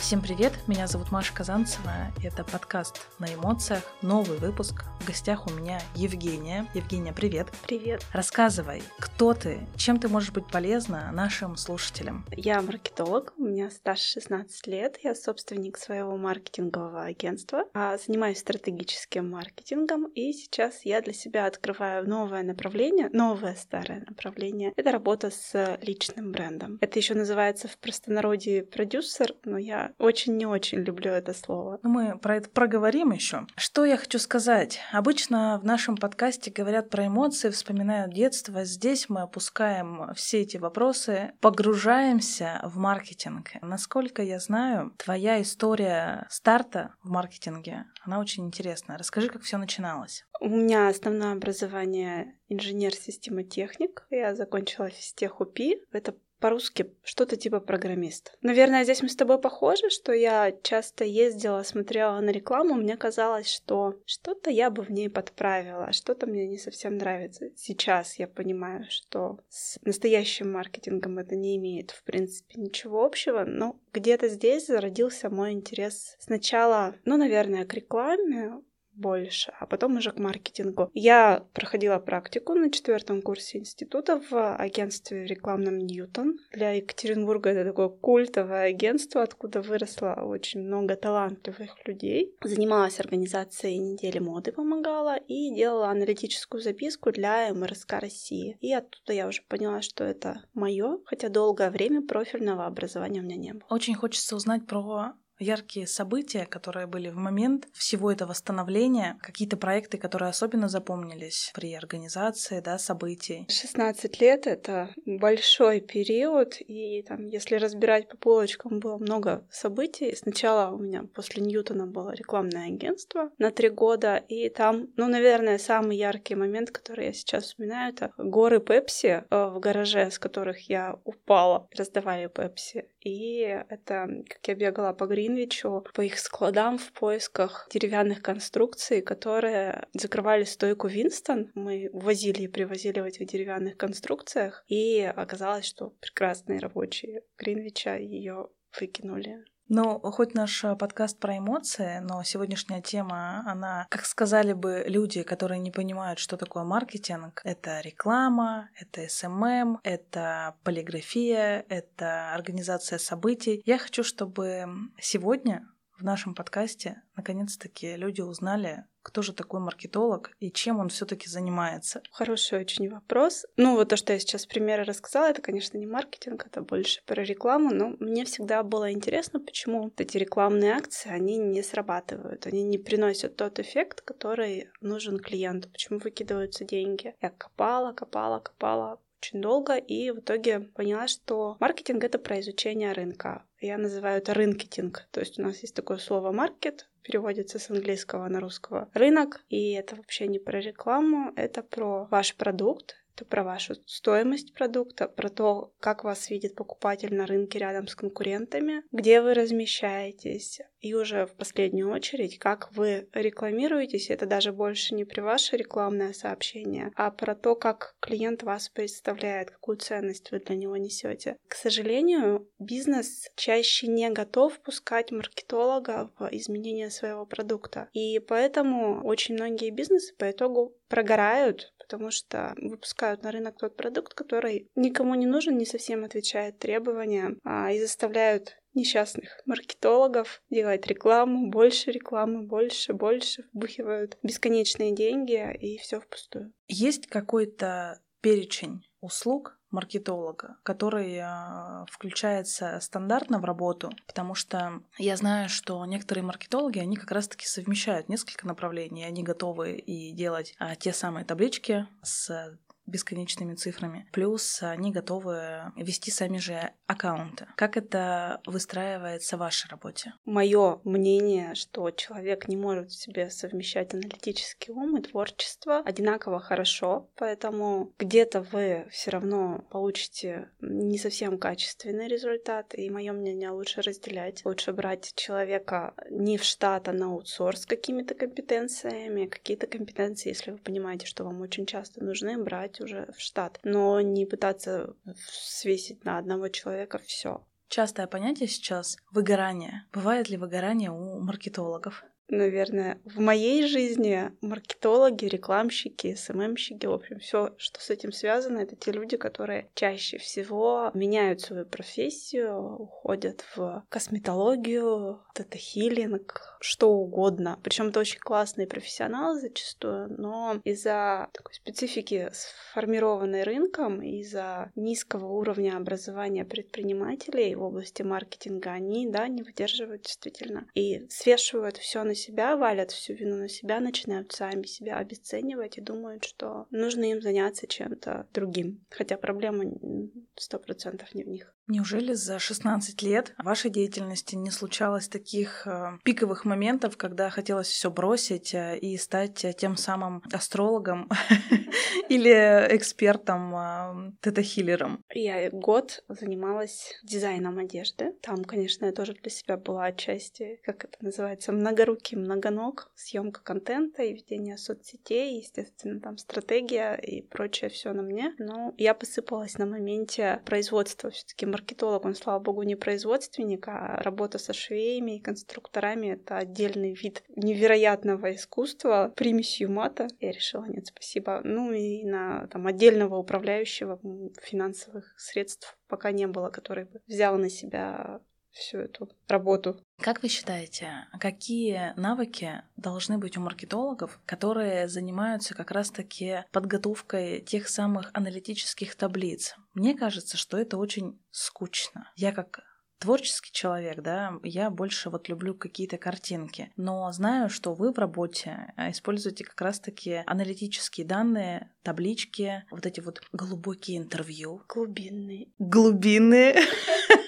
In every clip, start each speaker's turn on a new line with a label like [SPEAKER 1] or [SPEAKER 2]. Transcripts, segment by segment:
[SPEAKER 1] Всем привет, меня зовут Маша Казанцева, это подкаст «На эмоциях», новый выпуск. В гостях у меня Евгения. Евгения, привет.
[SPEAKER 2] Привет.
[SPEAKER 1] Рассказывай, кто ты, чем ты можешь быть полезна нашим слушателям?
[SPEAKER 2] Я маркетолог, меня стаж 16 лет, я собственник своего маркетингового агентства, а занимаюсь стратегическим маркетингом, и сейчас я для себя открываю новое направление, новое старое направление. Это работа с личным брендом. Это еще называется в простонародье продюсер, но я очень не очень люблю это слово.
[SPEAKER 1] Ну, мы про это проговорим еще. Что я хочу сказать? Обычно в нашем подкасте говорят про эмоции, вспоминают детство. Здесь мы опускаем все эти вопросы, погружаемся в маркетинг. Насколько я знаю, твоя история старта в маркетинге, она очень интересная. Расскажи, как все начиналось.
[SPEAKER 2] У меня основное образование инженер-системотехник. Я закончила физтех УПИ. Это по-русски что-то типа программист. Наверное, здесь мы с тобой похожи, что я часто ездила, смотрела на рекламу, мне казалось, что что-то я бы в ней подправила, что-то мне не совсем нравится. Сейчас я понимаю, что с настоящим маркетингом это не имеет, в принципе, ничего общего, но где-то здесь зародился мой интерес сначала, ну, наверное, к рекламе, больше, а потом уже к маркетингу. Я проходила практику на четвертом курсе института в агентстве рекламном Ньютон. Для Екатеринбурга это такое культовое агентство, откуда выросло очень много талантливых людей. Занималась организацией недели моды, помогала и делала аналитическую записку для МРСК России. И оттуда я уже поняла, что это мое, хотя долгое время профильного образования у меня не было.
[SPEAKER 1] Очень хочется узнать про яркие события, которые были в момент всего этого становления, какие-то проекты, которые особенно запомнились при организации да, событий?
[SPEAKER 2] 16 лет — это большой период, и там, если разбирать по полочкам, было много событий. Сначала у меня после Ньютона было рекламное агентство на три года, и там, ну, наверное, самый яркий момент, который я сейчас вспоминаю, это горы Пепси э, в гараже, с которых я упала, раздавали Пепси. И это, как я бегала по Грин Гринвичу по их складам в поисках деревянных конструкций, которые закрывали стойку Винстон. Мы возили и привозили в этих деревянных конструкциях, и оказалось, что прекрасные рабочие Гринвича ее выкинули
[SPEAKER 1] ну, хоть наш э, подкаст про эмоции, но сегодняшняя тема, она, как сказали бы люди, которые не понимают, что такое маркетинг, это реклама, это SMM, это полиграфия, это организация событий. Я хочу, чтобы сегодня в нашем подкасте наконец-таки люди узнали, кто же такой маркетолог и чем он все-таки занимается?
[SPEAKER 2] Хороший очень вопрос. Ну, вот то, что я сейчас примеры рассказала, это, конечно, не маркетинг, это больше про рекламу, но мне всегда было интересно, почему эти рекламные акции, они не срабатывают, они не приносят тот эффект, который нужен клиенту, почему выкидываются деньги. Я копала, копала, копала, очень долго и в итоге поняла, что маркетинг — это про изучение рынка. Я называю это рынкетинг. То есть у нас есть такое слово «маркет», переводится с английского на русского рынок, и это вообще не про рекламу, это про ваш продукт, про вашу стоимость продукта, про то, как вас видит покупатель на рынке рядом с конкурентами, где вы размещаетесь, и уже в последнюю очередь, как вы рекламируетесь, это даже больше не при ваше рекламное сообщение, а про то, как клиент вас представляет, какую ценность вы для него несете. К сожалению, бизнес чаще не готов пускать маркетолога в изменение своего продукта. И поэтому очень многие бизнесы по итогу прогорают, потому что выпускают на рынок тот продукт, который никому не нужен, не совсем отвечает требованиям, а, и заставляют несчастных маркетологов делать рекламу, больше рекламы, больше, больше, вбухивают бесконечные деньги, и все впустую.
[SPEAKER 1] Есть какой-то перечень услуг, маркетолога, который э, включается стандартно в работу, потому что я знаю, что некоторые маркетологи, они как раз-таки совмещают несколько направлений, они готовы и делать э, те самые таблички с бесконечными цифрами. Плюс они готовы вести сами же аккаунты. Как это выстраивается в вашей работе?
[SPEAKER 2] Мое мнение, что человек не может в себе совмещать аналитический ум и творчество одинаково хорошо, поэтому где-то вы все равно получите не совсем качественный результат, и мое мнение лучше разделять. Лучше брать человека не в штат, а на аутсорс с какими-то компетенциями, какие-то компетенции, если вы понимаете, что вам очень часто нужны, брать уже в штат, но не пытаться свесить на одного человека все.
[SPEAKER 1] частое понятие сейчас выгорание. Бывает ли выгорание у маркетологов?
[SPEAKER 2] Наверное, в моей жизни маркетологи, рекламщики, СММщики, в общем, все, что с этим связано, это те люди, которые чаще всего меняют свою профессию, уходят в косметологию, тета-хилинг, что угодно. Причем это очень классные профессионалы зачастую, но из-за такой специфики, сформированной рынком, из-за низкого уровня образования предпринимателей в области маркетинга, они, да, не выдерживают действительно и свешивают все на себя, валят всю вину на себя, начинают сами себя обесценивать и думают, что нужно им заняться чем-то другим. Хотя проблема сто процентов не в них.
[SPEAKER 1] Неужели за 16 лет вашей деятельности не случалось таких э, пиковых моментов, когда хотелось все бросить э, и стать э, тем самым астрологом или экспертом, тета-хиллером?
[SPEAKER 2] Я год занималась дизайном одежды. Там, конечно, я тоже для себя была отчасти, как это называется, многорукий, многоног, съемка контента и ведение соцсетей, естественно, там стратегия и прочее все на мне. Но я посыпалась на моменте производства все-таки маркетолог, он, слава богу, не производственник, а работа со швеями и конструкторами — это отдельный вид невероятного искусства, примесью мата. Я решила, нет, спасибо. Ну и на там, отдельного управляющего финансовых средств пока не было, который бы взял на себя всю эту работу.
[SPEAKER 1] Как вы считаете, какие навыки должны быть у маркетологов, которые занимаются как раз-таки подготовкой тех самых аналитических таблиц? Мне кажется, что это очень скучно. Я как творческий человек, да, я больше вот люблю какие-то картинки, но знаю, что вы в работе а, используете как раз-таки аналитические данные, таблички, вот эти вот глубокие интервью.
[SPEAKER 2] Глубинные.
[SPEAKER 1] Глубинные.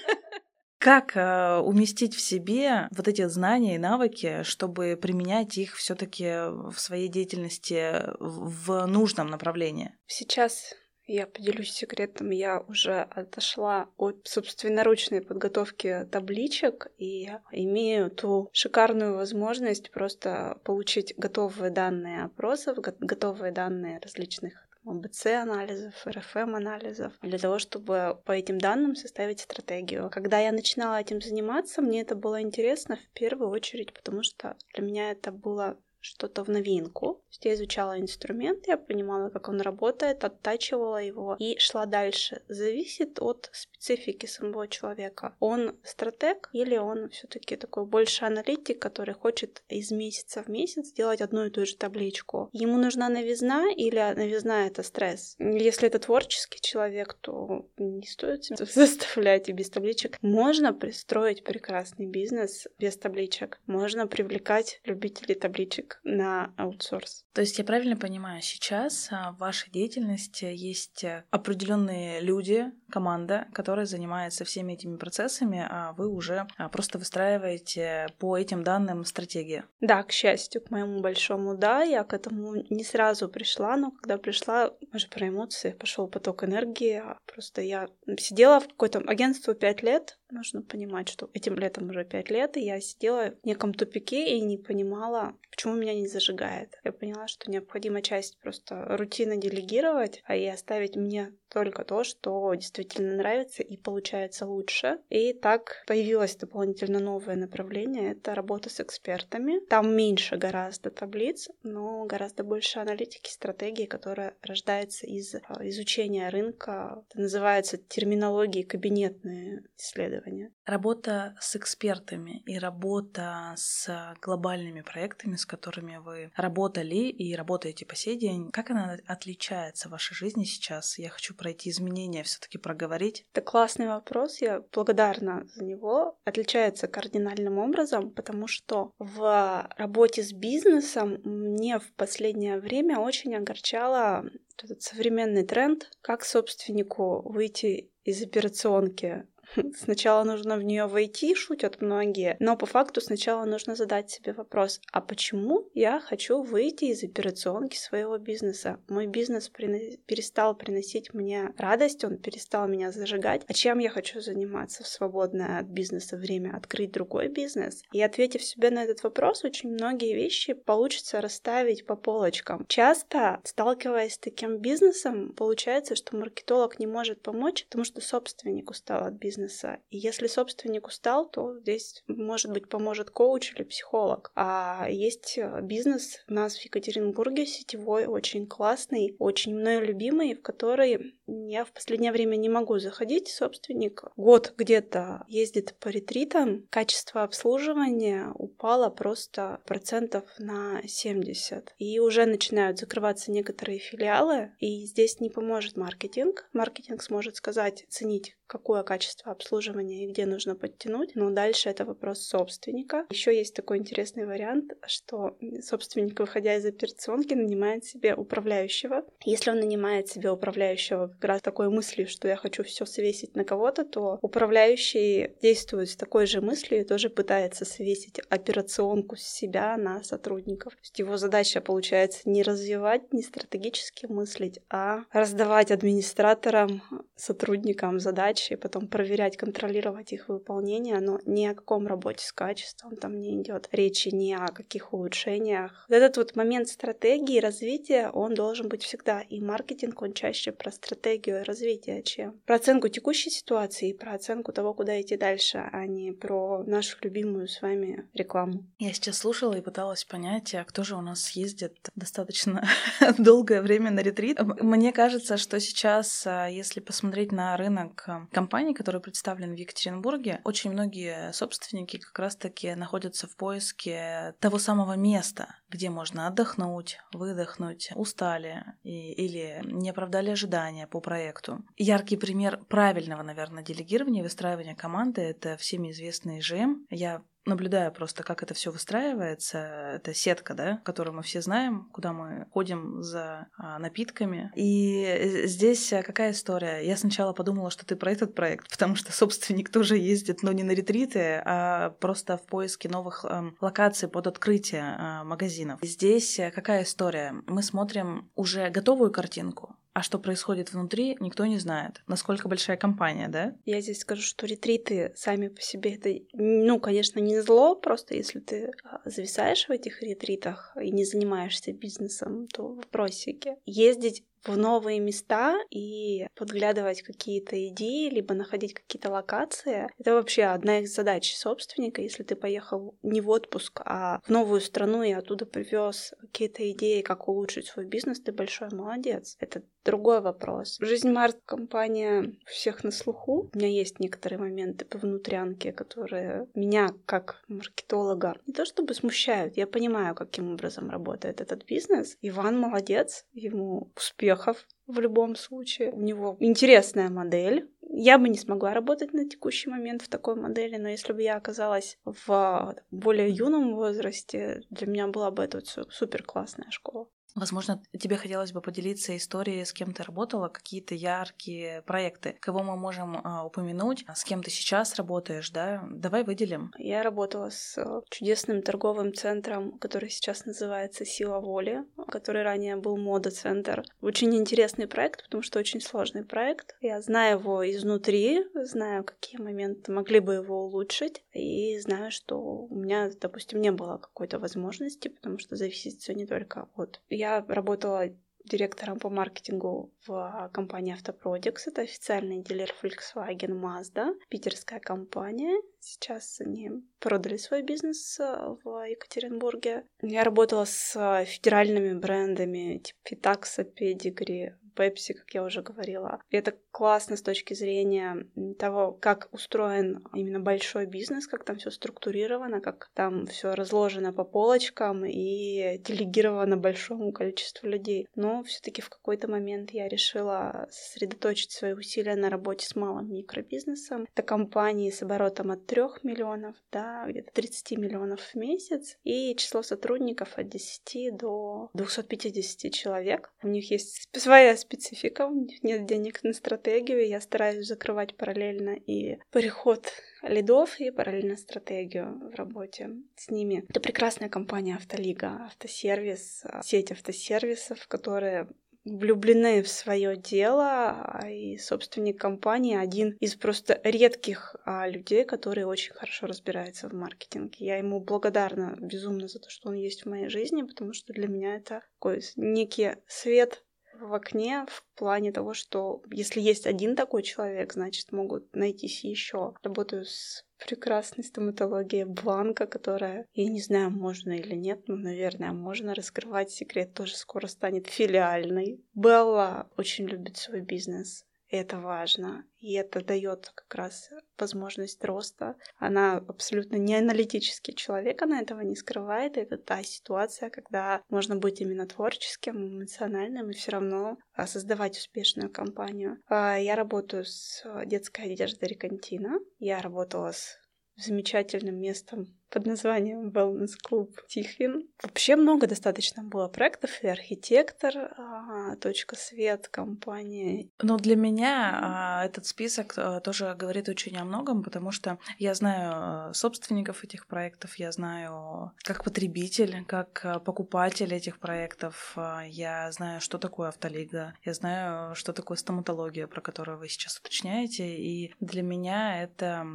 [SPEAKER 1] Как э, уместить в себе вот эти знания и навыки, чтобы применять их все-таки в своей деятельности в нужном направлении?
[SPEAKER 2] Сейчас я поделюсь секретом, я уже отошла от собственноручной подготовки табличек и имею ту шикарную возможность просто получить готовые данные опросов, готовые данные различных АБЦ-анализов, РФМ-анализов, для того, чтобы по этим данным составить стратегию. Когда я начинала этим заниматься, мне это было интересно в первую очередь, потому что для меня это было что-то в новинку. Я изучала инструмент, я понимала, как он работает, оттачивала его и шла дальше. Зависит от специфики самого человека. Он стратег или он все-таки такой больше аналитик, который хочет из месяца в месяц делать одну и ту же табличку. Ему нужна новизна или новизна это стресс? Если это творческий человек, то не стоит заставлять и без табличек. Можно пристроить прекрасный бизнес без табличек. Можно привлекать любителей табличек на аутсорс.
[SPEAKER 1] То есть я правильно понимаю, сейчас а, в вашей деятельности есть э, определенные люди, команда, которая занимается всеми этими процессами, а вы уже а, просто выстраиваете по этим данным стратегию.
[SPEAKER 2] Да, к счастью, к моему большому да, я к этому не сразу пришла, но когда пришла, мы же про эмоции, пошел поток энергии, а просто я сидела в какое-то агентство пять лет, нужно понимать, что этим летом уже пять лет, и я сидела в неком тупике и не понимала, почему меня не зажигает. Я поняла, что необходимо часть просто рутины делегировать, а и оставить мне только то, что действительно нравится и получается лучше. И так появилось дополнительно новое направление. Это работа с экспертами. Там меньше гораздо таблиц, но гораздо больше аналитики, стратегии, которая рождается из а, изучения рынка. Это называется терминологией кабинетные исследования.
[SPEAKER 1] Работа с экспертами и работа с глобальными проектами, с которыми вы работали и работаете по сей день, как она отличается в вашей жизни сейчас? Я хочу про эти изменения все-таки проговорить?
[SPEAKER 2] Это классный вопрос, я благодарна за него. Отличается кардинальным образом, потому что в работе с бизнесом мне в последнее время очень огорчало этот современный тренд, как собственнику выйти из операционки Сначала нужно в нее войти, шутят многие, но по факту сначала нужно задать себе вопрос, а почему я хочу выйти из операционки своего бизнеса? Мой бизнес принос... перестал приносить мне радость, он перестал меня зажигать. А чем я хочу заниматься в свободное от бизнеса время? Открыть другой бизнес? И ответив себе на этот вопрос, очень многие вещи получится расставить по полочкам. Часто, сталкиваясь с таким бизнесом, получается, что маркетолог не может помочь, потому что собственник устал от бизнеса бизнеса. И если собственник устал, то здесь, может быть, поможет коуч или психолог. А есть э, бизнес у нас в Екатеринбурге, сетевой, очень классный, очень мною любимый, в который я в последнее время не могу заходить. Собственник год где-то ездит по ретритам. Качество обслуживания упало просто процентов на 70. И уже начинают закрываться некоторые филиалы. И здесь не поможет маркетинг. Маркетинг сможет сказать, ценить какое качество обслуживания и где нужно подтянуть. Но дальше это вопрос собственника. Еще есть такой интересный вариант, что собственник, выходя из операционки, нанимает себе управляющего. Если он нанимает себе управляющего как раз такой мыслью, что я хочу все свесить на кого-то, то управляющий действует с такой же мыслью и тоже пытается свесить операционку с себя на сотрудников. То есть его задача получается не развивать, не стратегически мыслить, а раздавать администраторам, сотрудникам задачи и потом проверять, контролировать их выполнение, но ни о каком работе с качеством там не идет речи, ни о каких улучшениях. Этот вот момент стратегии развития, он должен быть всегда. И маркетинг, он чаще про стратегию развития, чем про оценку текущей ситуации и про оценку того, куда идти дальше, а не про нашу любимую с вами рекламу.
[SPEAKER 1] Я сейчас слушала и пыталась понять, а кто же у нас ездит достаточно долгое время на ретрит. Мне кажется, что сейчас, а, если посмотреть на рынок компаний, которые представлены в Екатеринбурге, очень многие собственники как раз-таки находятся в поиске того самого места, где можно отдохнуть, выдохнуть, устали и, или не оправдали ожидания по проекту. Яркий пример правильного, наверное, делегирования выстраивания команды — это всеми известный ЖМ. Я наблюдаю просто, как это все выстраивается. Это сетка, да, которую мы все знаем, куда мы ходим за а, напитками. И здесь а, какая история? Я сначала подумала, что ты про этот проект, потому что собственник тоже ездит, но не на ретриты, а просто в поиске новых а, локаций под открытие а, магазинов. Здесь какая история? Мы смотрим уже готовую картинку, а что происходит внутри, никто не знает. Насколько большая компания, да?
[SPEAKER 2] Я здесь скажу, что ретриты сами по себе это, ну, конечно, не зло, просто если ты а, зависаешь в этих ретритах и не занимаешься бизнесом, то вопросики. Ездить в новые места и подглядывать какие-то идеи, либо находить какие-то локации. Это вообще одна из задач собственника. Если ты поехал не в отпуск, а в новую страну и оттуда привез какие-то идеи, как улучшить свой бизнес, ты большой молодец. Это другой вопрос. Жизнь Март компания всех на слуху. У меня есть некоторые моменты по внутрянке, которые меня как маркетолога не то чтобы смущают, я понимаю, каким образом работает этот бизнес. Иван молодец, ему успех успехов в любом случае. У него интересная модель. Я бы не смогла работать на текущий момент в такой модели, но если бы я оказалась в более юном возрасте, для меня была бы это супер классная школа.
[SPEAKER 1] Возможно, тебе хотелось бы поделиться историей, с кем ты работала, какие-то яркие проекты, кого мы можем а, упомянуть, с кем ты сейчас работаешь, да? Давай выделим.
[SPEAKER 2] Я работала с э, чудесным торговым центром, который сейчас называется «Сила воли», который ранее был мода-центр. Очень интересный проект, потому что очень сложный проект. Я знаю его изнутри, знаю, какие моменты могли бы его улучшить, и знаю, что у меня, допустим, не было какой-то возможности, потому что зависит все не только от я работала директором по маркетингу в компании Автопродикс. Это официальный дилер Volkswagen Mazda, питерская компания. Сейчас они продали свой бизнес э, в Екатеринбурге. Я работала с федеральными брендами типа Fitaxa, Pedigree, Pepsi, как я уже говорила. И это классно с точки зрения того, как устроен именно большой бизнес, как там все структурировано, как там все разложено по полочкам и делегировано большому количеству людей. Но все-таки в какой-то момент я решила сосредоточить свои усилия на работе с малым микробизнесом. Это компании с оборотом от 3 миллионов до где-то 30 миллионов в месяц и число сотрудников от 10 до 250 человек. У них есть своя специфика, нет денег на стратегию, я стараюсь закрывать параллельно и переход лидов и параллельно стратегию в работе с ними. Это прекрасная компания Автолига, автосервис, сеть автосервисов, которые влюблены в свое дело, и собственник компании один из просто редких а, людей, которые очень хорошо разбирается в маркетинге. Я ему благодарна безумно за то, что он есть в моей жизни, потому что для меня это такой некий свет в окне в плане того, что если есть один такой человек, значит, могут найтись еще. Работаю с прекрасной стоматологией Бланка, которая, я не знаю, можно или нет, но, наверное, можно раскрывать секрет, тоже скоро станет филиальной. Белла очень любит свой бизнес это важно. И это дает как раз возможность роста. Она абсолютно не аналитический человек, она этого не скрывает. Это та ситуация, когда можно быть именно творческим, эмоциональным и все равно а, создавать успешную компанию. А, я работаю с детской одеждой Рекантина. Я работала с замечательным местом под названием Wellness Club Тихвин. Вообще много достаточно было проектов, и архитектор, а, точка свет, компания.
[SPEAKER 1] Но для меня а, этот список а, тоже говорит очень о многом, потому что я знаю собственников этих проектов, я знаю как потребитель, как покупатель этих проектов, я знаю, что такое автолига, я знаю, что такое стоматология, про которую вы сейчас уточняете, и для меня это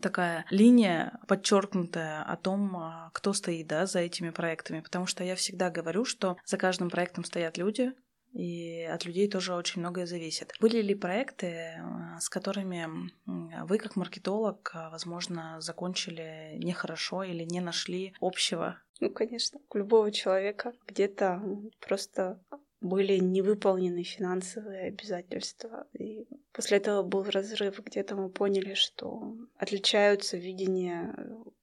[SPEAKER 1] такая линия подчеркнутая о том, а, кто стоит да, за этими проектами, потому что я всегда говорю, что за каждым проектом стоят люди, и от людей тоже очень многое зависит. Были ли проекты, а, с которыми вы, как маркетолог, а, возможно, закончили нехорошо или не нашли общего?
[SPEAKER 2] Ну, конечно, у любого человека где-то просто были невыполнены финансовые обязательства. И после этого был разрыв, где-то мы поняли, что отличаются видения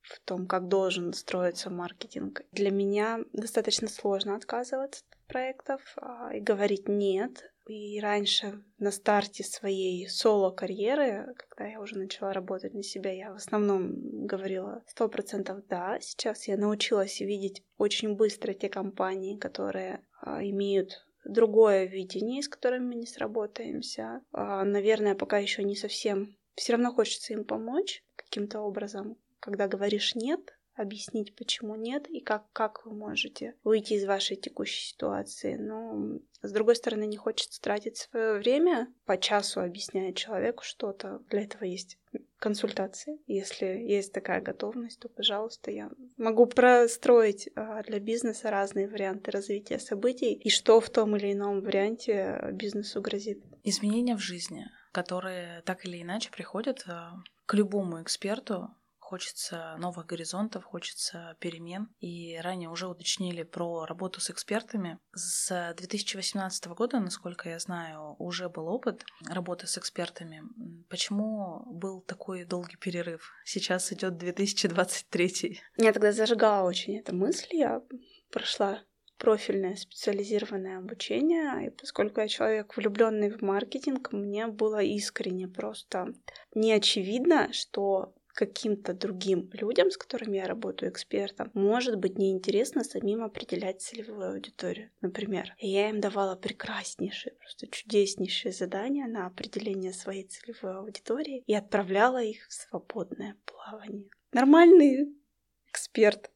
[SPEAKER 2] в том, как должен строиться маркетинг. Для меня достаточно сложно отказываться от проектов а, и говорить «нет». И раньше на старте своей соло-карьеры, когда я уже начала работать на себя, я в основном говорила сто процентов «да». Сейчас я научилась видеть очень быстро те компании, которые а, имеют другое видение, с которым мы не сработаемся. А, наверное, пока еще не совсем. Все равно хочется им помочь каким-то образом когда говоришь «нет», объяснить, почему нет и как, как вы можете выйти из вашей текущей ситуации. Но, с другой стороны, не хочется тратить свое время по часу объясняя человеку что-то. Для этого есть консультации. Если есть такая готовность, то, пожалуйста, я могу простроить а, для бизнеса разные варианты развития событий и что в том или ином варианте бизнесу грозит.
[SPEAKER 1] Изменения в жизни, которые так или иначе приходят а, к любому эксперту, хочется новых горизонтов, хочется перемен. И ранее уже уточнили про работу с экспертами. С 2018 года, насколько я знаю, уже был опыт работы с экспертами. Почему был такой долгий перерыв? Сейчас идет 2023.
[SPEAKER 2] Меня тогда зажигала очень эта мысль. Я прошла профильное специализированное обучение, и поскольку я человек влюбленный в маркетинг, мне было искренне просто не очевидно, что каким-то другим людям, с которыми я работаю экспертом, может быть неинтересно самим определять целевую аудиторию, например. Я им давала прекраснейшие, просто чудеснейшие задания на определение своей целевой аудитории и отправляла их в свободное плавание. Нормальный эксперт,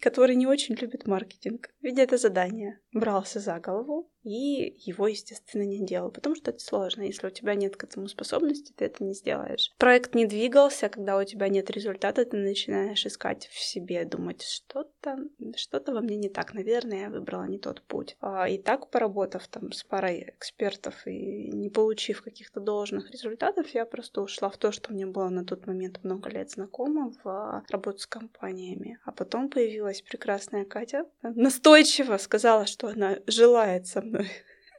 [SPEAKER 2] который не очень любит маркетинг, видя это задание, брался за голову, и его, естественно, не делал, потому что это сложно. Если у тебя нет к этому способности, ты это не сделаешь. Проект не двигался, когда у тебя нет результата, ты начинаешь искать в себе, думать, что-то, что-то во мне не так, наверное, я выбрала не тот путь. А, и так, поработав там с парой экспертов и не получив каких-то должных результатов, я просто ушла в то, что мне было на тот момент много лет знакомо, в работу с компаниями. А потом появилась прекрасная Катя, настойчиво сказала, что она желает со мной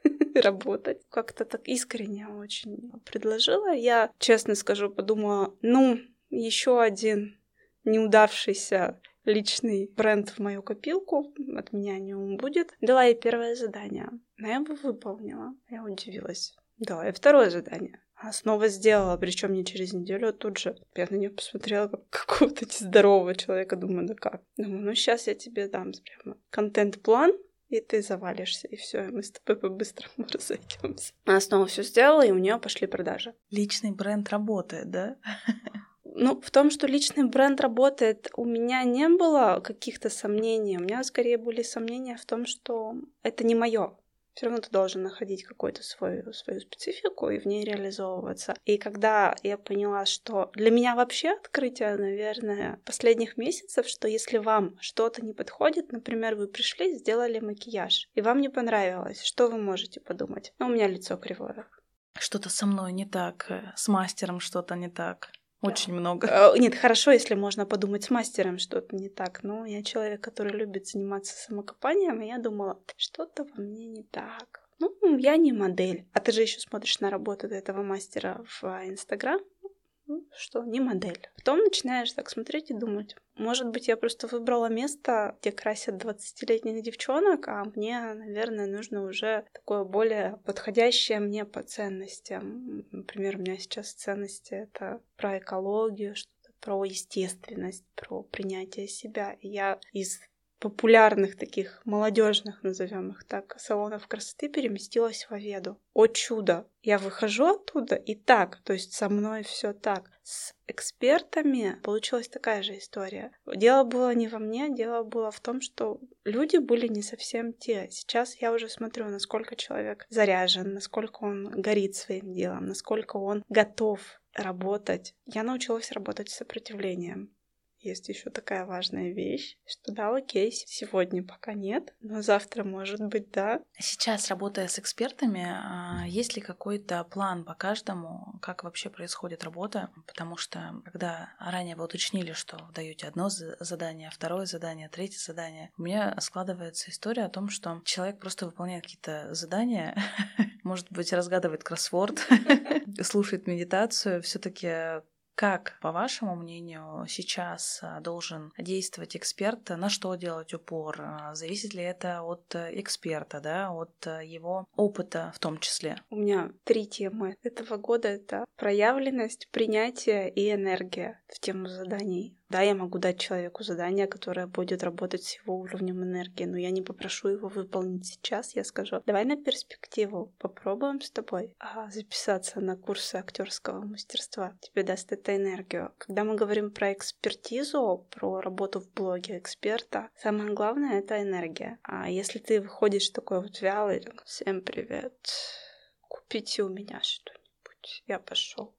[SPEAKER 2] работать. Как-то так искренне очень предложила. Я, честно скажу, подумала, ну, еще один неудавшийся личный бренд в мою копилку, от меня не он будет. Дала ей первое задание. Но я его выполнила. Я удивилась. Дала ей второе задание. А снова сделала, причем не через неделю, а тут же. Я на нее посмотрела как какого-то нездорового человека. Думаю, да как? Думаю, ну сейчас я тебе дам прямо контент-план, и ты завалишься, и все, и мы с тобой по-быстрому разойдемся. Она снова все сделала, и у нее пошли продажи.
[SPEAKER 1] Личный бренд работает, да?
[SPEAKER 2] Ну, в том, что личный бренд работает, у меня не было каких-то сомнений. У меня скорее были сомнения в том, что это не мое Все равно ты должен находить какую-то свою, свою специфику и в ней реализовываться. И когда я поняла, что для меня вообще открытие, наверное, последних месяцев, что если вам что-то не подходит, например, вы пришли, сделали макияж, и вам не понравилось, что вы можете подумать? Ну, у меня лицо кривое.
[SPEAKER 1] Что-то со мной не так, э, с мастером что-то не так. Очень много.
[SPEAKER 2] Э, нет, хорошо, если можно подумать с мастером что-то не так. Но я человек, который любит заниматься самокопанием, и я думала, что-то во мне не так. Ну, я не модель. А ты же еще смотришь на работу этого мастера в а, Инстаграм ну, что, не модель. Потом начинаешь так смотреть и думать, может быть, я просто выбрала место, где красят 20-летних девчонок, а мне, наверное, нужно уже такое более подходящее мне по ценностям. Например, у меня сейчас ценности — это про экологию, что-то про естественность, про принятие себя. И я из популярных таких молодежных, назовем их так, салонов красоты переместилась в Аведу. О чудо! Я выхожу оттуда и так, то есть со мной все так. С экспертами получилась такая же история. Дело было не во мне, дело было в том, что люди были не совсем те. Сейчас я уже смотрю, насколько человек заряжен, насколько он горит своим делом, насколько он готов работать. Я научилась работать с сопротивлением есть еще такая важная вещь, что да, окей, сегодня пока нет, но завтра может быть да.
[SPEAKER 1] Сейчас, работая с экспертами, а, есть ли какой-то план по каждому, как вообще происходит работа? Потому что, когда ранее вы уточнили, что даете одно задание, второе задание, третье задание, у меня складывается история о том, что человек просто выполняет какие-то задания, может быть, разгадывает кроссворд, слушает медитацию, все-таки как, по вашему мнению, сейчас а, должен действовать эксперт? На что делать упор? А, зависит ли это от э, эксперта, да, от э, его опыта в том числе?
[SPEAKER 2] У меня три темы этого года. Это проявленность, принятие и энергия в тему заданий. Да, я могу дать человеку задание, которое будет работать с его уровнем энергии, но я не попрошу его выполнить сейчас. Я скажу, давай на перспективу попробуем с тобой а, записаться на курсы актерского мастерства. Тебе даст это энергию. Когда мы говорим про экспертизу, про работу в блоге эксперта, самое главное — это энергия. А если ты выходишь такой вот вялый, всем привет, купите у меня что-нибудь, я пошел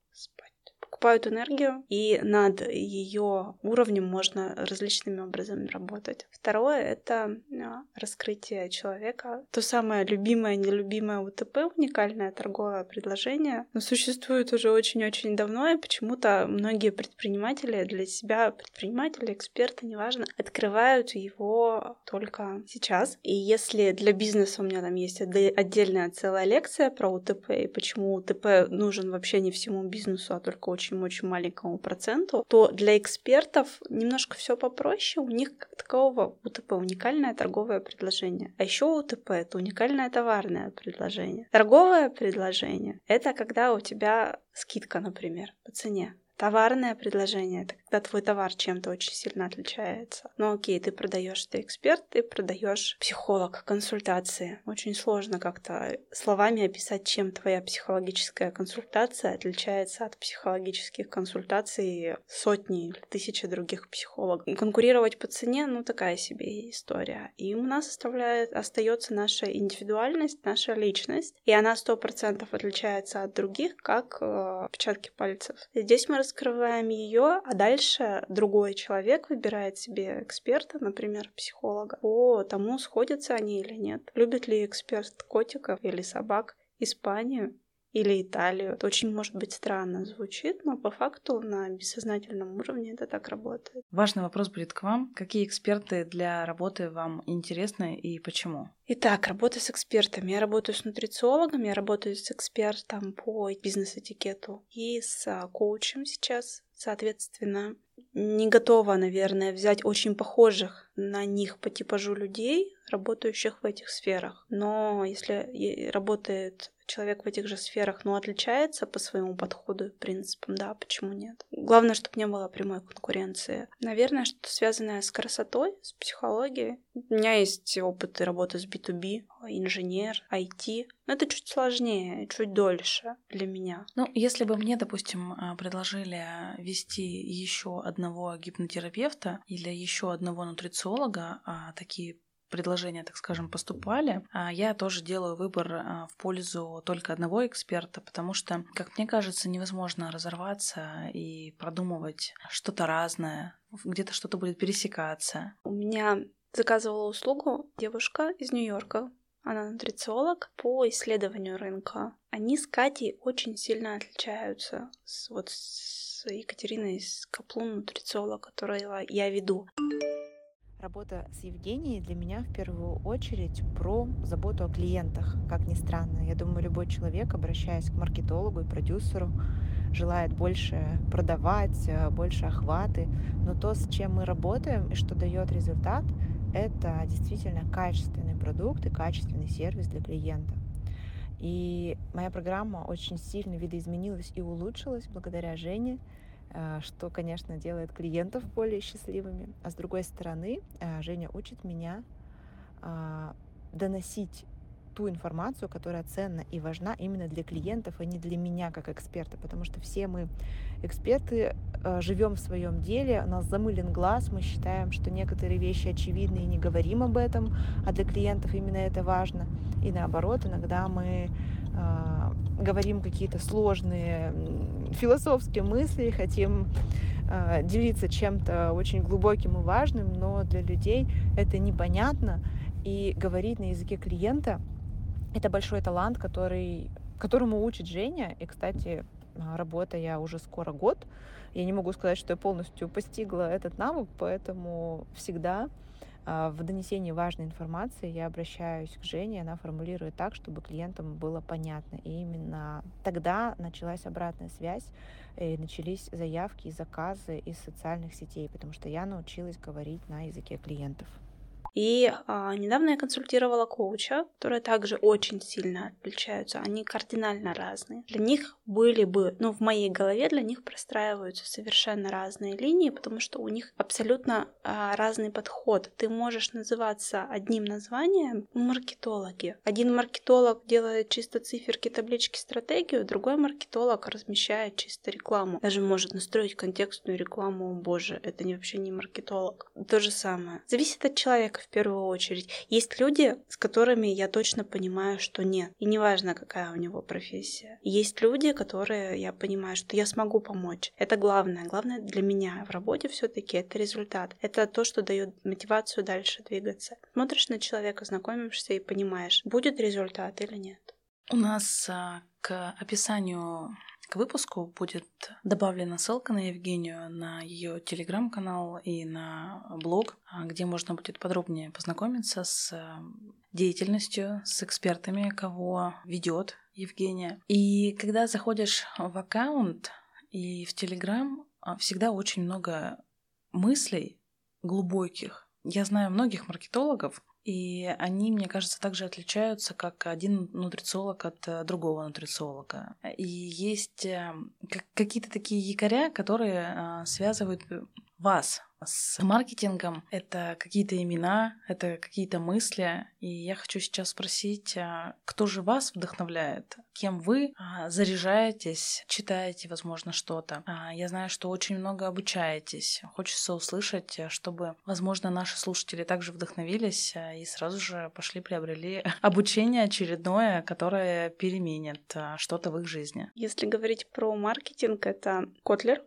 [SPEAKER 2] покупают энергию, и над ее уровнем можно различными образами работать. Второе — это а, раскрытие человека. То самое любимое, нелюбимое УТП, уникальное торговое предложение, но существует уже очень-очень давно, и почему-то многие предприниматели для себя, предприниматели, эксперты, неважно, открывают его только сейчас. И если для бизнеса у меня там есть отдельная целая лекция про УТП, и почему УТП нужен вообще не всему бизнесу, а только очень очень-очень маленькому проценту, то для экспертов немножко все попроще. У них как такового УТП уникальное торговое предложение. А еще УТП это уникальное товарное предложение. Торговое предложение это когда у тебя скидка, например, по цене. Товарное предложение — это когда твой товар чем-то очень сильно отличается. Ну окей, ты продаешь, ты эксперт, ты продаешь психолог, консультации. Очень сложно как-то словами описать, чем твоя психологическая консультация отличается от психологических консультаций сотни или тысячи других психологов. Конкурировать по цене, ну такая себе история. И у нас оставляет, остается наша индивидуальность, наша личность, и она сто процентов отличается от других, как э, отпечатки пальцев. И здесь мы раскрываем ее, а дальше другой человек выбирает себе эксперта, например, психолога, по тому, сходятся они или нет. Любит ли эксперт котиков или собак, Испанию или Италию. Это очень, может быть, странно звучит, но по факту на бессознательном уровне это так работает.
[SPEAKER 1] Важный вопрос будет к вам. Какие эксперты для работы вам интересны и почему?
[SPEAKER 2] Итак, работа с экспертами. Я работаю с нутрициологом, я работаю с экспертом по бизнес-этикету и с а, коучем сейчас. Соответственно, не готова, наверное, взять очень похожих на них по типажу людей, работающих в этих сферах. Но если работает человек в этих же сферах, но отличается по своему подходу и принципам, да, почему нет? Главное, чтобы не было прямой конкуренции. Наверное, что-то связанное с красотой, с психологией. У меня есть опыт работы с B2B, инженер, IT. Но это чуть сложнее, чуть дольше для меня.
[SPEAKER 1] Ну, если бы мне, допустим, а, предложили вести еще одного гипнотерапевта или еще одного нутрициолога, а такие предложения, так скажем, поступали, а я тоже делаю выбор а, в пользу только одного эксперта, потому что, как мне кажется, невозможно разорваться и продумывать что-то разное, где-то что-то будет пересекаться.
[SPEAKER 2] У меня заказывала услугу девушка из Нью-Йорка. Она нутрициолог по исследованию рынка. Они с Катей очень сильно отличаются с, вот, с Екатериной из Каплун, нутрициолог, которую я веду.
[SPEAKER 3] Работа с Евгенией для меня в первую очередь про заботу о клиентах, как ни странно. Я думаю, любой человек, обращаясь к маркетологу и продюсеру, желает больше продавать, э, больше охваты. Но то, с чем мы работаем и что дает результат, это действительно качественный продукт и качественный сервис для клиента. И моя программа очень сильно видоизменилась и улучшилась благодаря Жене, что, конечно, делает клиентов более счастливыми. А с другой стороны, э, Женя учит меня а, доносить ту информацию, которая ценна и важна именно для клиентов, а не для меня как эксперта, потому что все мы эксперты э, живем в своем деле, у нас замылен глаз, мы считаем, что некоторые вещи очевидны и не говорим об этом, а для клиентов именно это важно. И наоборот, иногда мы говорим какие-то сложные философские мысли, хотим э, делиться чем-то очень глубоким и важным, но для людей это непонятно. И говорить на языке клиента — это большой талант, который, которому учит Женя. И, кстати, работая уже скоро год, я не могу сказать, что я полностью постигла этот навык, поэтому всегда в донесении важной информации я обращаюсь к Жене, она формулирует так, чтобы клиентам было понятно. И именно тогда началась обратная связь, и начались заявки и заказы из социальных сетей, потому что я научилась говорить на языке клиентов.
[SPEAKER 2] И а, недавно я консультировала коуча, которые также очень сильно отличаются. Они кардинально разные. Для них были бы, ну, в моей голове для них простраиваются совершенно разные линии, потому что у них абсолютно а, разный подход. Ты можешь называться одним названием маркетологи. Один маркетолог делает чисто циферки, таблички, стратегию, другой маркетолог размещает чисто рекламу. Даже может настроить контекстную рекламу. О, боже, это не вообще не маркетолог. То же самое. Зависит от человека в первую очередь. Есть люди, с которыми я точно понимаю, что нет. И неважно, какая у него профессия. Есть люди, которые я понимаю, что я смогу помочь. Это главное. Главное для меня в работе все-таки это результат. Это то, что дает мотивацию дальше двигаться. Смотришь на человека, знакомишься и понимаешь, будет результат или нет.
[SPEAKER 1] У нас а, к описанию к выпуску будет добавлена ссылка на Евгению, на ее телеграм-канал и на блог, а, где можно будет подробнее познакомиться с а, деятельностью, с экспертами, кого ведет Евгения. И когда заходишь в аккаунт и в Телеграм, а, всегда очень много мыслей глубоких. Я знаю многих маркетологов, и они, мне кажется, также отличаются, как один нутрициолог от э, другого нутрициолога. И есть э, какие-то такие якоря, которые а, связывают э, вас с маркетингом. Это какие-то имена, это какие-то мысли. И я хочу сейчас спросить, а, кто же вас вдохновляет? Кем вы а, заряжаетесь, читаете, возможно, что-то? А, я знаю, что очень много обучаетесь. Хочется услышать, чтобы, возможно, наши слушатели также вдохновились и сразу же пошли приобрели обучение очередное, которое переменит что-то в их жизни.
[SPEAKER 2] Если говорить про маркетинг, это Котлер.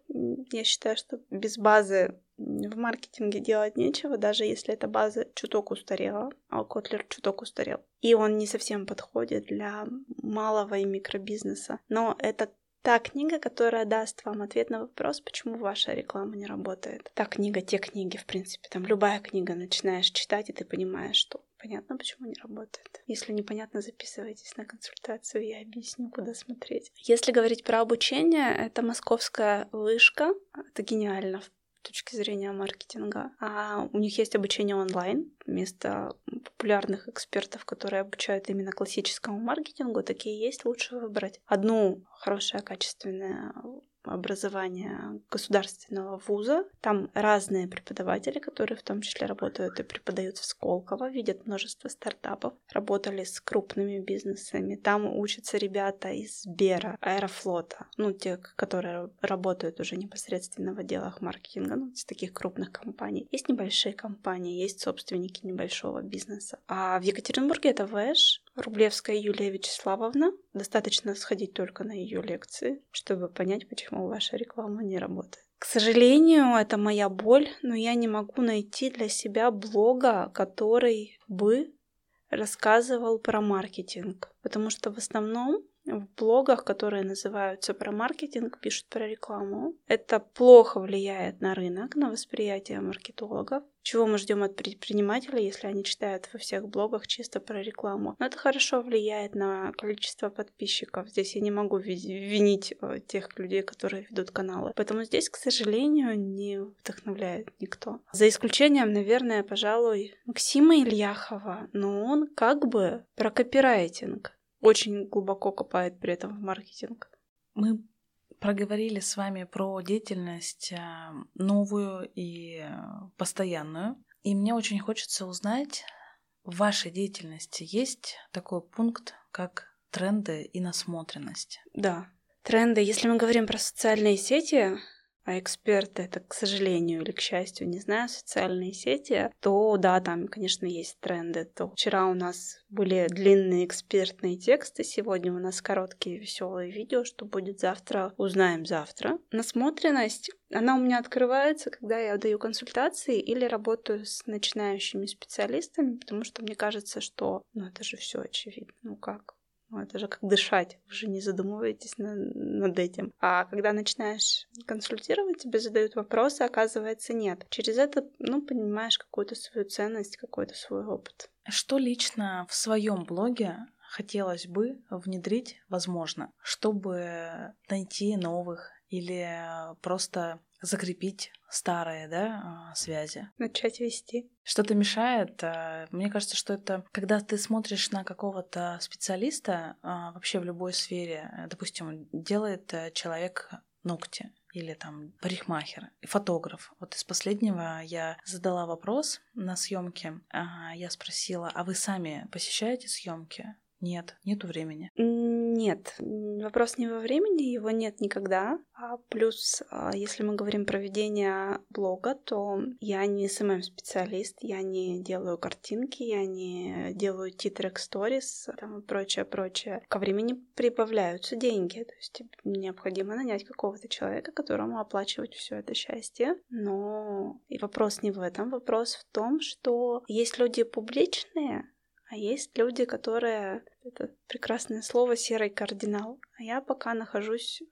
[SPEAKER 2] Я считаю, что без базы в маркетинге делать нечего, даже если эта база чуток устарела, а Котлер чуток устарел. И он не совсем подходит для малого и микробизнеса. Но это та книга, которая даст вам ответ на вопрос, почему ваша реклама не работает. Та книга, те книги, в принципе, там любая книга начинаешь читать, и ты понимаешь, что понятно, почему не работает. Если непонятно, записывайтесь на консультацию, я объясню, куда смотреть. Если говорить про обучение, это московская вышка. Это гениально, в точки зрения маркетинга. А у них есть обучение онлайн. Вместо популярных экспертов, которые обучают именно классическому маркетингу, такие есть, лучше выбрать одну хорошее, качественное образования государственного вуза. Там разные преподаватели, которые в том числе работают и преподают в Сколково, видят множество стартапов, работали с крупными бизнесами. Там учатся ребята из Сбера, Аэрофлота, ну, те, которые работают уже непосредственно в отделах маркетинга, ну, из таких крупных компаний. Есть небольшие компании, есть собственники небольшого бизнеса. А в Екатеринбурге это ВЭШ, Рублевская Юлия Вячеславовна. Достаточно сходить только на ее лекции, чтобы понять, почему ваша реклама не работает. К сожалению, это моя боль, но я не могу найти для себя блога, который бы рассказывал про маркетинг. Потому что в основном в блогах, которые называются про маркетинг, пишут про рекламу. Это плохо влияет на рынок, на восприятие маркетологов. Чего мы ждем от предпринимателей, если они читают во всех блогах чисто про рекламу? Но это хорошо влияет на количество подписчиков. Здесь я не могу винить э, тех людей, которые ведут каналы. Поэтому здесь, к сожалению, не вдохновляет никто. За исключением, наверное, пожалуй, Максима Ильяхова. Но он как бы про копирайтинг очень глубоко копает при этом в маркетинг.
[SPEAKER 1] Мы проговорили с вами про деятельность а, новую и э, постоянную. И мне очень хочется узнать, в вашей деятельности есть такой пункт, как тренды и насмотренность?
[SPEAKER 2] Да. Тренды, если мы говорим про социальные сети, а эксперты это, к сожалению или к счастью, не знаю, социальные сети, то да, там, конечно, есть тренды. То вчера у нас были длинные экспертные тексты, сегодня у нас короткие веселые видео, что будет завтра, узнаем завтра. Насмотренность, она у меня открывается, когда я даю консультации или работаю с начинающими специалистами, потому что мне кажется, что, ну это же все очевидно, ну как, это же как дышать, вы же не задумываетесь на, над этим. А когда начинаешь консультировать, тебе задают вопросы, оказывается, нет. Через это, ну, понимаешь какую-то свою ценность, какой-то свой опыт.
[SPEAKER 1] Что лично в своем блоге хотелось бы внедрить, возможно, чтобы найти новых или просто закрепить старые, да, а, связи.
[SPEAKER 2] Начать вести.
[SPEAKER 1] Что-то мешает. А, мне кажется, что это, когда ты смотришь на какого-то специалиста а, вообще в любой сфере, допустим, делает э, человек ногти, или там парикмахер, фотограф. Вот из последнего я задала вопрос на съемке. Я спросила, а вы сами посещаете съемки? Нет, нету времени.
[SPEAKER 2] Нет, вопрос не во времени, его нет никогда. А плюс, а, если мы говорим про ведение блога, то я не SMM-специалист, я не делаю картинки, я не делаю титрек сторис там, и прочее, прочее. Ко времени прибавляются деньги, то есть необходимо нанять какого-то человека, которому оплачивать все это счастье. Но и вопрос не в этом, вопрос в том, что есть люди публичные, а есть люди, которые... Это прекрасное слово «серый кардинал». А я пока нахожусь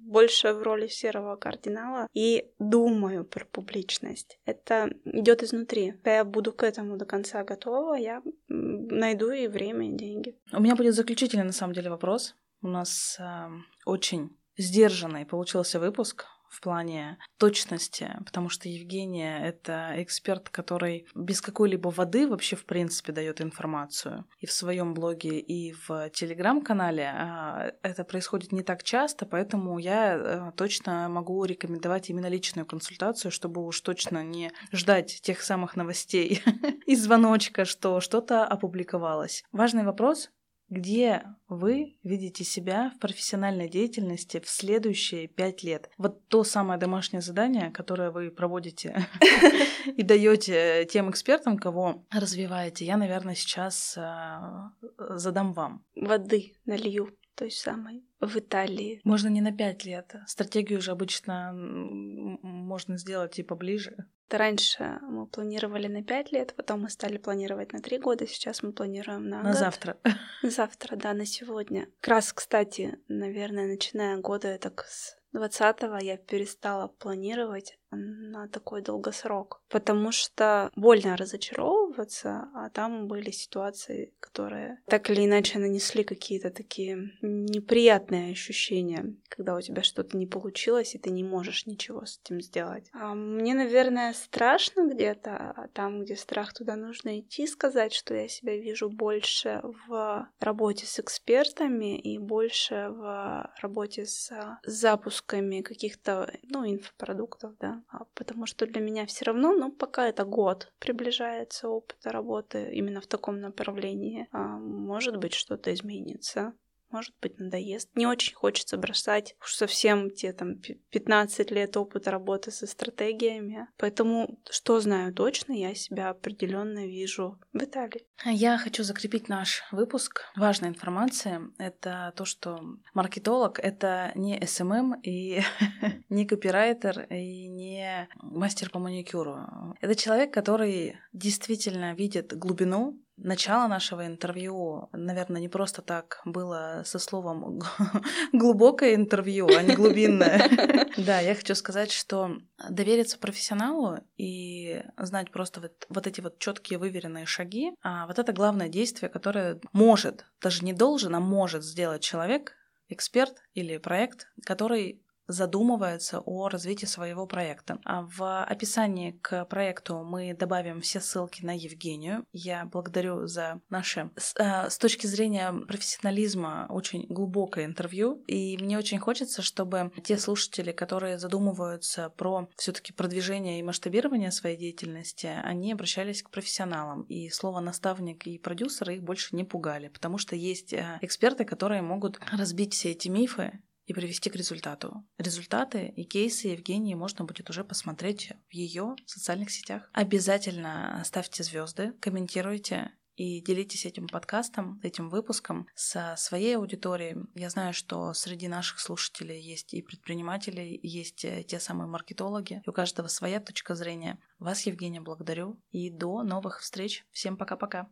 [SPEAKER 2] больше в роли серого кардинала и думаю про публичность. Это идет изнутри. Когда я буду к этому до конца готова, я найду и время, и деньги.
[SPEAKER 1] У меня будет заключительный, на самом деле, вопрос. У нас э, очень сдержанный получился выпуск в плане точности, потому что Евгения — это эксперт, который без какой-либо воды вообще в принципе дает информацию. И в своем блоге, и в телеграм-канале а, это происходит не так часто, поэтому я э, точно могу рекомендовать именно личную консультацию, чтобы уж точно не ждать тех самых новостей и звоночка, что что-то опубликовалось. Важный вопрос где вы видите себя в профессиональной деятельности в следующие пять лет? Вот то самое домашнее задание, которое вы проводите и даете тем экспертам, кого развиваете, я, наверное, сейчас а, задам вам.
[SPEAKER 2] Воды налью той самой в Италии.
[SPEAKER 1] Можно не на пять лет. Стратегию же обычно можно сделать и поближе.
[SPEAKER 2] Раньше мы планировали на пять лет, потом мы стали планировать на три года, сейчас мы планируем на
[SPEAKER 1] На
[SPEAKER 2] год.
[SPEAKER 1] завтра.
[SPEAKER 2] Завтра, да, на сегодня. Как раз, кстати, наверное, начиная года, так с 20-го я перестала планировать на такой долгосрок, потому что больно разочаровывать жаловаться, а там были ситуации, которые так или иначе нанесли какие-то такие неприятные ощущения, когда у тебя что-то не получилось, и ты не можешь ничего с этим сделать. А мне, наверное, страшно где-то, а там, где страх, туда нужно идти, сказать, что я себя вижу больше в работе с экспертами и больше в работе с запусками каких-то, ну, инфопродуктов, да, потому что для меня все равно, ну, пока это год приближается опыта работы именно в таком направлении, а может быть, что-то изменится может быть, надоест. Не очень хочется бросать уж совсем те там 15 лет опыта работы со стратегиями. Поэтому, что знаю точно, я себя определенно вижу в Италии.
[SPEAKER 1] Я хочу закрепить наш выпуск. Важная информация — это то, что маркетолог — это не SMM эм эм и не копирайтер и не мастер по маникюру. Это человек, который действительно видит глубину Начало нашего интервью, наверное, не просто так было со словом глубокое интервью, а не глубинное. Да, я хочу сказать, что довериться профессионалу и знать просто вот, вот эти вот четкие выверенные шаги, а вот это главное действие, которое может, даже не должен, а может сделать человек, эксперт или проект, который задумывается о развитии своего проекта. А в описании к проекту мы добавим все ссылки на Евгению. Я благодарю за наше э, с точки зрения профессионализма очень глубокое интервью. И мне очень хочется, чтобы те слушатели, которые задумываются про все-таки продвижение и масштабирование своей деятельности, они обращались к профессионалам. И слово наставник и продюсер их больше не пугали, потому что есть э, эксперты, которые могут разбить все эти мифы и привести к результату. Результаты и кейсы Евгении можно будет уже посмотреть в ее социальных сетях. Обязательно ставьте звезды, комментируйте и делитесь этим подкастом, этим выпуском со своей аудиторией. Я знаю, что среди наших слушателей есть и предприниматели, есть э, те самые маркетологи, и у каждого своя точка зрения. Вас, Евгения, благодарю и до новых встреч. Всем пока-пока.